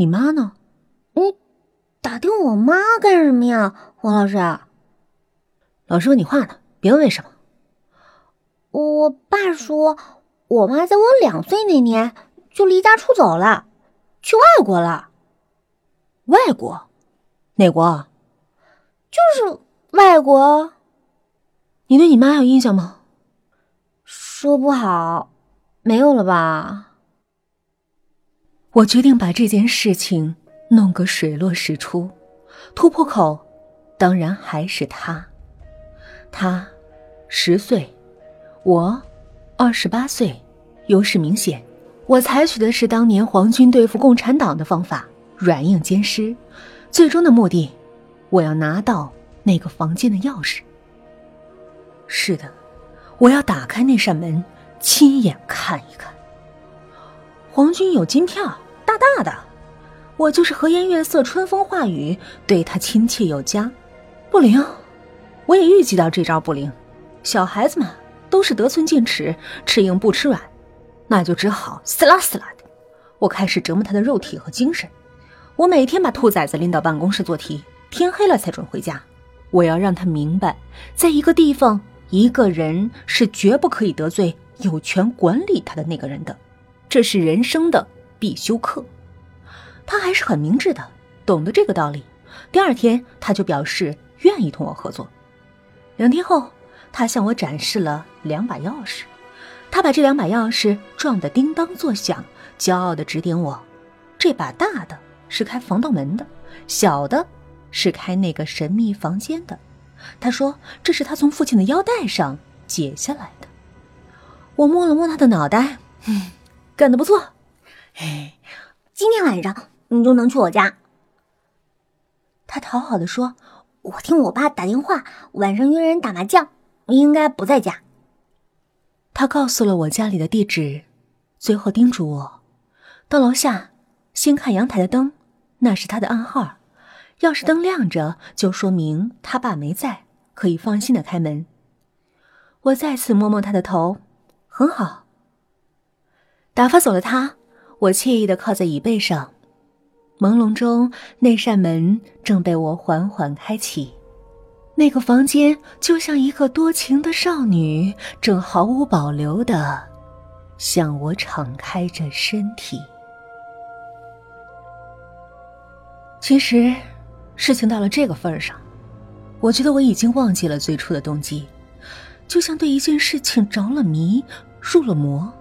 你妈呢？你打听我妈干什么呀，黄老师？老师问你话呢，别问为什么。我爸说，我妈在我两岁那年就离家出走了，去外国了。外国？哪国？就是外国。你对你妈有印象吗？说不好，没有了吧？我决定把这件事情弄个水落石出，突破口当然还是他。他十岁，我二十八岁，优势明显。我采取的是当年皇军对付共产党的方法，软硬兼施。最终的目的，我要拿到那个房间的钥匙。是的，我要打开那扇门，亲眼看一看。皇军有金票，大大的。我就是和颜悦色、春风化雨，对他亲切有加。不灵，我也预计到这招不灵。小孩子嘛，都是得寸进尺，吃硬不吃软，那就只好撕拉撕拉的。我开始折磨他的肉体和精神。我每天把兔崽子拎到办公室做题，天黑了才准回家。我要让他明白，在一个地方，一个人是绝不可以得罪有权管理他的那个人的，这是人生的必修课。他还是很明智的，懂得这个道理。第二天，他就表示愿意同我合作。两天后，他向我展示了两把钥匙，他把这两把钥匙撞得叮当作响，骄傲的指点我：这把大的是开防盗门的，小的是开那个神秘房间的。他说这是他从父亲的腰带上解下来的。我摸了摸他的脑袋，嗯，干得不错。哎，今天晚上。你就能去我家。他讨好的说：“我听我爸打电话，晚上约人打麻将，应该不在家。”他告诉了我家里的地址，最后叮嘱我：到楼下先看阳台的灯，那是他的暗号。要是灯亮着，就说明他爸没在，可以放心的开门。我再次摸摸他的头，很好。打发走了他，我惬意的靠在椅背上。朦胧中，那扇门正被我缓缓开启，那个房间就像一个多情的少女，正毫无保留的向我敞开着身体。其实，事情到了这个份儿上，我觉得我已经忘记了最初的动机，就像对一件事情着了迷、入了魔，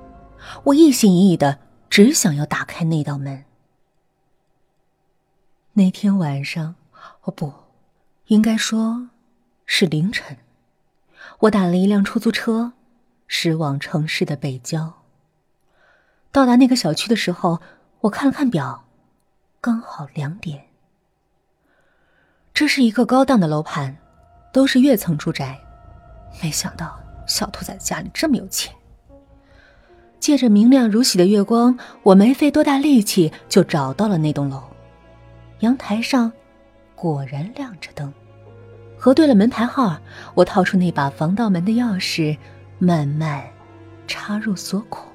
我一心一意的只想要打开那道门。那天晚上，哦不，应该说，是凌晨。我打了一辆出租车，驶往城市的北郊。到达那个小区的时候，我看了看表，刚好两点。这是一个高档的楼盘，都是跃层住宅。没想到小兔崽子家里这么有钱。借着明亮如洗的月光，我没费多大力气就找到了那栋楼。阳台上果然亮着灯，核对了门牌号，我掏出那把防盗门的钥匙，慢慢插入锁孔。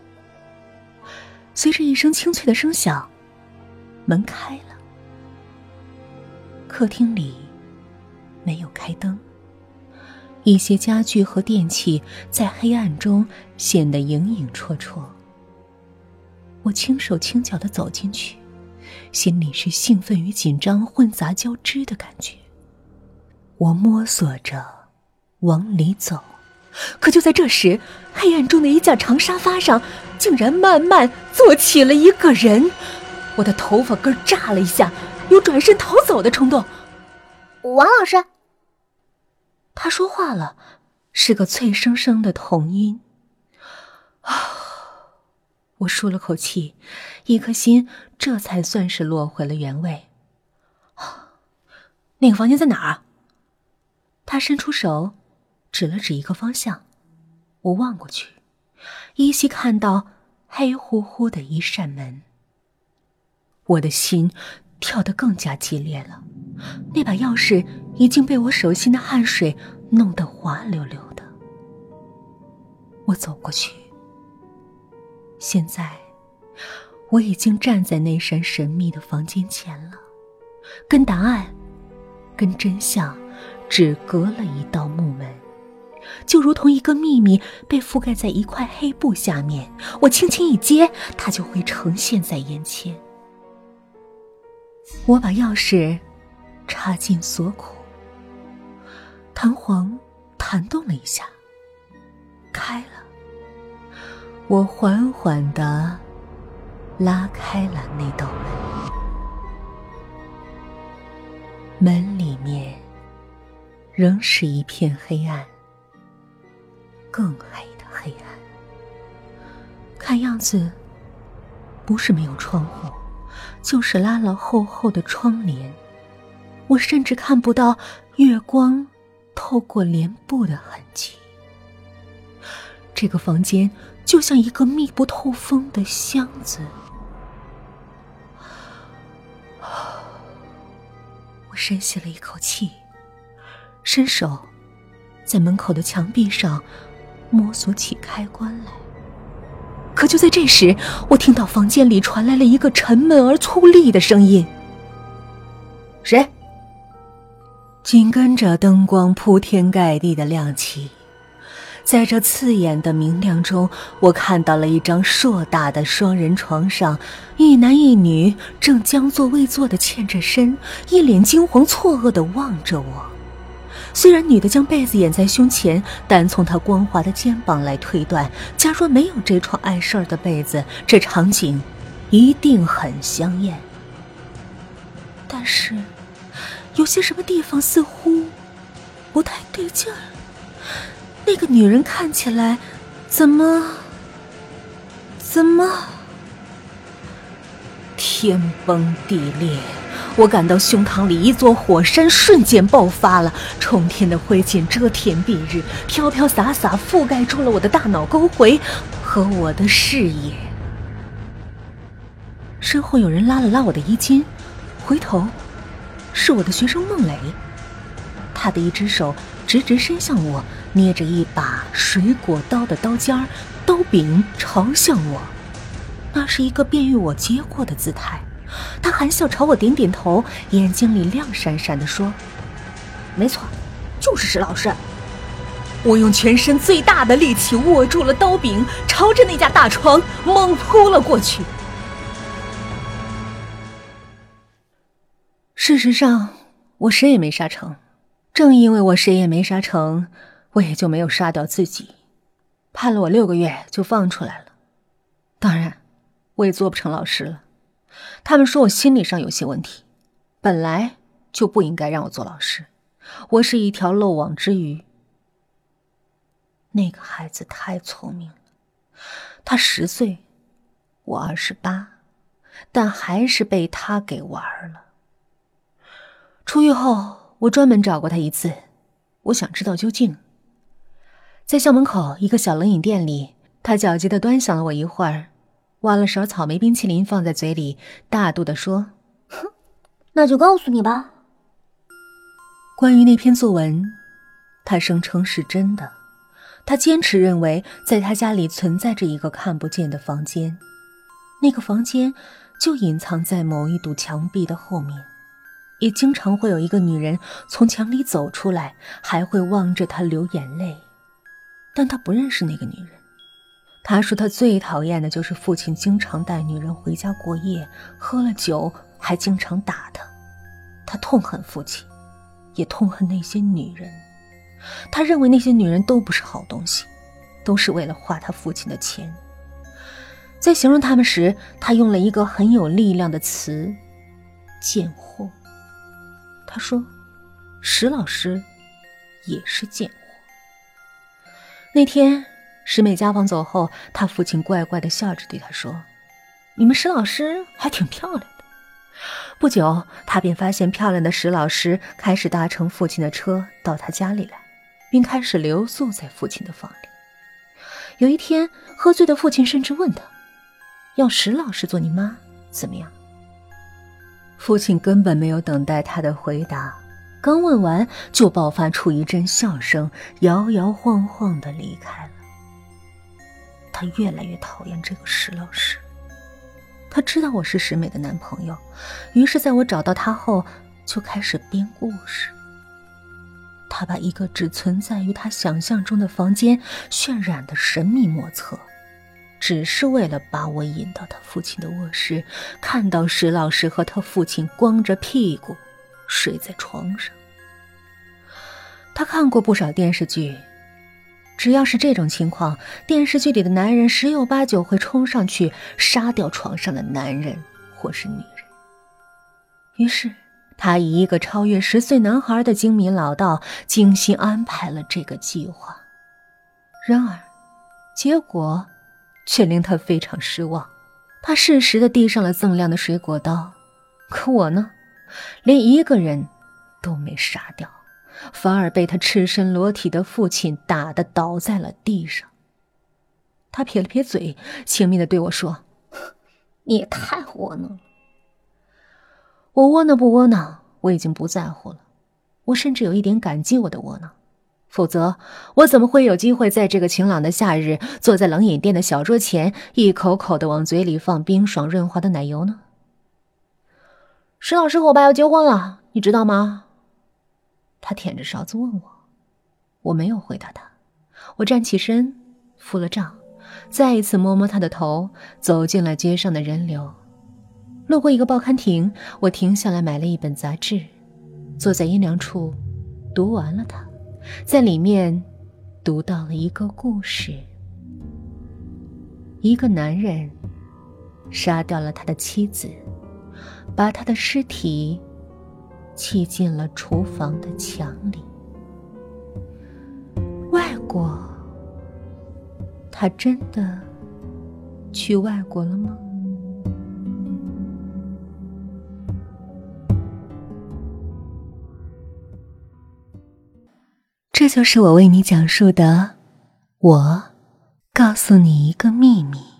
随着一声清脆的声响，门开了。客厅里没有开灯，一些家具和电器在黑暗中显得影影绰绰。我轻手轻脚的走进去。心里是兴奋与紧张混杂交织的感觉。我摸索着往里走，可就在这时，黑暗中的一架长沙发上竟然慢慢坐起了一个人。我的头发根炸了一下，有转身逃走的冲动。王老师，他说话了，是个脆生生的童音。啊。我舒了口气，一颗心这才算是落回了原位。那个房间在哪儿？他伸出手，指了指一个方向。我望过去，依稀看到黑乎乎的一扇门。我的心跳得更加激烈了。那把钥匙已经被我手心的汗水弄得滑溜溜的。我走过去。现在，我已经站在那扇神秘的房间前了，跟答案，跟真相，只隔了一道木门，就如同一个秘密被覆盖在一块黑布下面，我轻轻一揭，它就会呈现在眼前。我把钥匙插进锁孔，弹簧弹动了一下，开了。我缓缓的拉开了那道门，门里面仍是一片黑暗，更黑的黑暗。看样子不是没有窗户，就是拉了厚厚的窗帘。我甚至看不到月光透过帘布的痕迹。这个房间。就像一个密不透风的箱子，我深吸了一口气，伸手在门口的墙壁上摸索起开关来。可就在这时，我听到房间里传来了一个沉闷而粗粝的声音：“谁？”紧跟着，灯光铺天盖地的亮起。在这刺眼的明亮中，我看到了一张硕大的双人床上，一男一女正将坐未坐的欠着身，一脸惊惶错愕的望着我。虽然女的将被子掩在胸前，但从她光滑的肩膀来推断，假若没有这床碍事儿的被子，这场景一定很香艳。但是，有些什么地方似乎不太对劲儿。那个女人看起来，怎么？怎么？天崩地裂！我感到胸膛里一座火山瞬间爆发了，冲天的灰烬遮天蔽日，飘飘洒洒覆盖住了我的大脑沟回和我的视野。身后有人拉了拉我的衣襟，回头，是我的学生孟磊，他的一只手直直伸向我。捏着一把水果刀的刀尖儿，刀柄朝向我，那是一个便于我接过的姿态。他含笑朝我点点头，眼睛里亮闪闪的说：“没错，就是石老师。”我用全身最大的力气握住了刀柄，朝着那架大床猛扑了过去。事实上，我谁也没杀成，正因为我谁也没杀成。我也就没有杀掉自己，判了我六个月就放出来了。当然，我也做不成老师了。他们说我心理上有些问题，本来就不应该让我做老师。我是一条漏网之鱼。那个孩子太聪明了，他十岁，我二十八，但还是被他给玩了。出狱后，我专门找过他一次，我想知道究竟。在校门口一个小冷饮店里，他焦急的端详了我一会儿，挖了勺草莓冰淇淋放在嘴里，大度的说：“哼，那就告诉你吧。关于那篇作文，他声称是真的。他坚持认为，在他家里存在着一个看不见的房间，那个房间就隐藏在某一堵墙壁的后面，也经常会有一个女人从墙里走出来，还会望着他流眼泪。”但他不认识那个女人。他说他最讨厌的就是父亲经常带女人回家过夜，喝了酒还经常打他。他痛恨父亲，也痛恨那些女人。他认为那些女人都不是好东西，都是为了花他父亲的钱。在形容他们时，他用了一个很有力量的词：“贱货。”他说：“石老师也是贱货。”那天，石美家访走后，他父亲怪怪的笑着对他说：“你们石老师还挺漂亮的。”不久，他便发现漂亮的石老师开始搭乘父亲的车到他家里来，并开始留宿在父亲的房里。有一天，喝醉的父亲甚至问他：“要石老师做你妈怎么样？”父亲根本没有等待他的回答。刚问完，就爆发出一阵笑声，摇摇晃晃的离开了。他越来越讨厌这个石老师，他知道我是石美的男朋友，于是在我找到他后，就开始编故事。他把一个只存在于他想象中的房间渲染的神秘莫测，只是为了把我引到他父亲的卧室，看到石老师和他父亲光着屁股睡在床上。他看过不少电视剧。只要是这种情况，电视剧里的男人十有八九会冲上去杀掉床上的男人或是女人。于是，他以一个超越十岁男孩的精明老道，精心安排了这个计划。然而，结果却令他非常失望。他适时的递上了锃亮的水果刀，可我呢，连一个人都没杀掉。反而被他赤身裸体的父亲打得倒在了地上。他撇了撇嘴，轻蔑的对我说：“你也太窝囊了。”我窝囊不窝囊，我已经不在乎了。我甚至有一点感激我的窝囊，否则我怎么会有机会在这个晴朗的夏日，坐在冷饮店的小桌前，一口口的往嘴里放冰爽润滑的奶油呢？石老师和我爸要结婚了，你知道吗？他舔着勺子问我，我没有回答他。我站起身，付了账，再一次摸摸他的头，走进了街上的人流。路过一个报刊亭，我停下来买了一本杂志，坐在阴凉处，读完了它。在里面，读到了一个故事：一个男人杀掉了他的妻子，把他的尸体。砌进了厨房的墙里。外国，他真的去外国了吗？这就是我为你讲述的。我告诉你一个秘密。